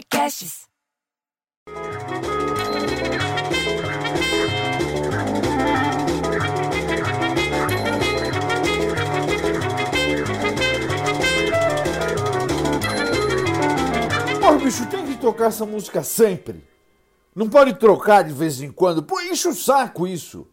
Podcasts. Porra, bicho, tem que tocar essa música sempre. Não pode trocar de vez em quando. Pô, enche o saco isso.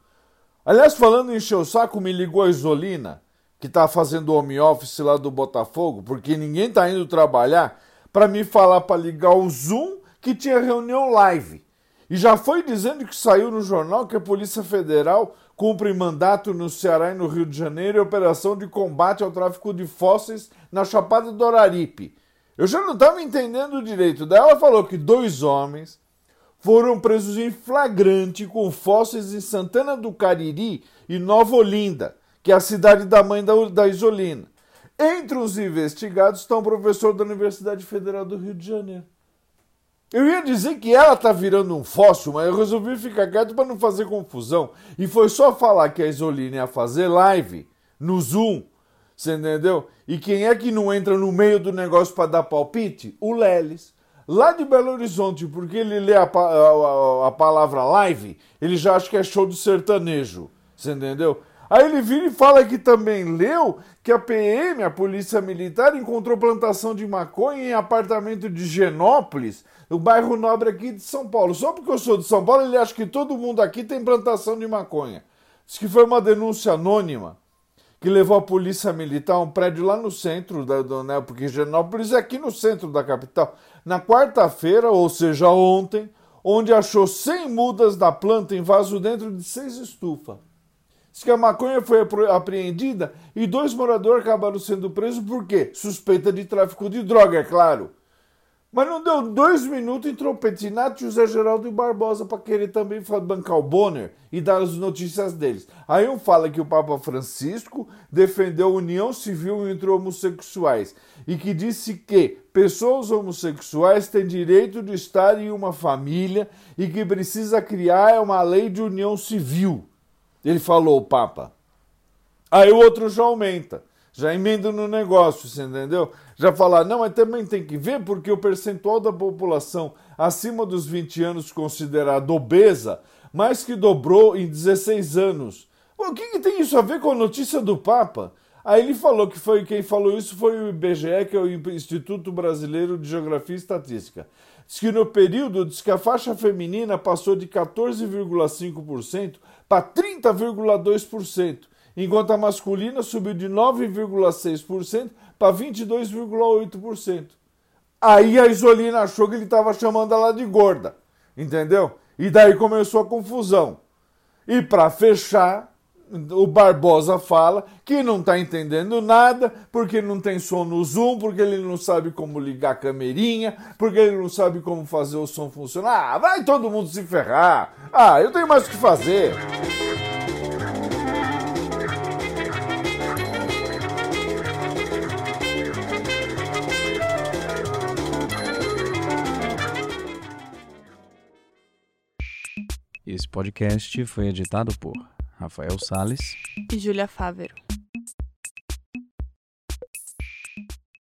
Aliás, falando em encher o saco, me ligou a Isolina, que tá fazendo home office lá do Botafogo, porque ninguém tá indo trabalhar, para me falar para ligar o Zoom que tinha reunião live. E já foi dizendo que saiu no jornal que a Polícia Federal cumpre mandato no Ceará e no Rio de Janeiro em operação de combate ao tráfico de fósseis na Chapada do Araripe. Eu já não estava entendendo direito. Daí ela falou que dois homens foram presos em flagrante com fósseis em Santana do Cariri e Nova Olinda, que é a cidade da mãe da, da Isolina. Entre os investigados está um professor da Universidade Federal do Rio de Janeiro. Eu ia dizer que ela tá virando um fóssil, mas eu resolvi ficar quieto para não fazer confusão. E foi só falar que a Isolina ia fazer live no Zoom, você entendeu? E quem é que não entra no meio do negócio para dar palpite? O Leles. Lá de Belo Horizonte, porque ele lê a, a, a, palavra live, ele já acha que é show de sertanejo. Você entendeu? Aí ele vira e fala que também leu que a PM, a Polícia Militar, encontrou plantação de maconha em apartamento de Genópolis, no bairro nobre aqui de São Paulo. Só porque eu sou de São Paulo, ele acha que todo mundo aqui tem plantação de maconha. Diz que foi uma denúncia anônima que levou a polícia militar a um prédio lá no centro, da, né, porque Genópolis é aqui no centro da capital, na quarta-feira, ou seja, ontem, onde achou 100 mudas da planta em vaso dentro de seis estufas. Diz que a maconha foi apreendida e dois moradores acabaram sendo presos por quê? Suspeita de tráfico de droga, é claro. Mas não deu dois minutos, entrou Petinato, José Geraldo e Barbosa para querer também bancar o Bonner e dar as notícias deles. Aí um fala que o Papa Francisco defendeu a união civil entre homossexuais e que disse que pessoas homossexuais têm direito de estar em uma família e que precisa criar uma lei de união civil. Ele falou, o Papa. Aí o outro já aumenta já emenda no negócio, você entendeu? Já falar, não, mas também tem que ver porque o percentual da população acima dos 20 anos considerada obesa mais que dobrou em 16 anos. O que, que tem isso a ver com a notícia do Papa? Aí ele falou que foi quem falou isso foi o IBGE, que é o Instituto Brasileiro de Geografia e Estatística. Diz que no período diz que a faixa feminina passou de 14,5% para 30,2% enquanto a masculina subiu de 9,6% para 22,8%. Aí a Isolina achou que ele estava chamando ela de gorda, entendeu? E daí começou a confusão. E para fechar, o Barbosa fala que não está entendendo nada, porque não tem som no Zoom, porque ele não sabe como ligar a camerinha, porque ele não sabe como fazer o som funcionar. Ah, vai todo mundo se ferrar. Ah, eu tenho mais o que fazer. Esse podcast foi editado por Rafael Sales e Júlia Fávero.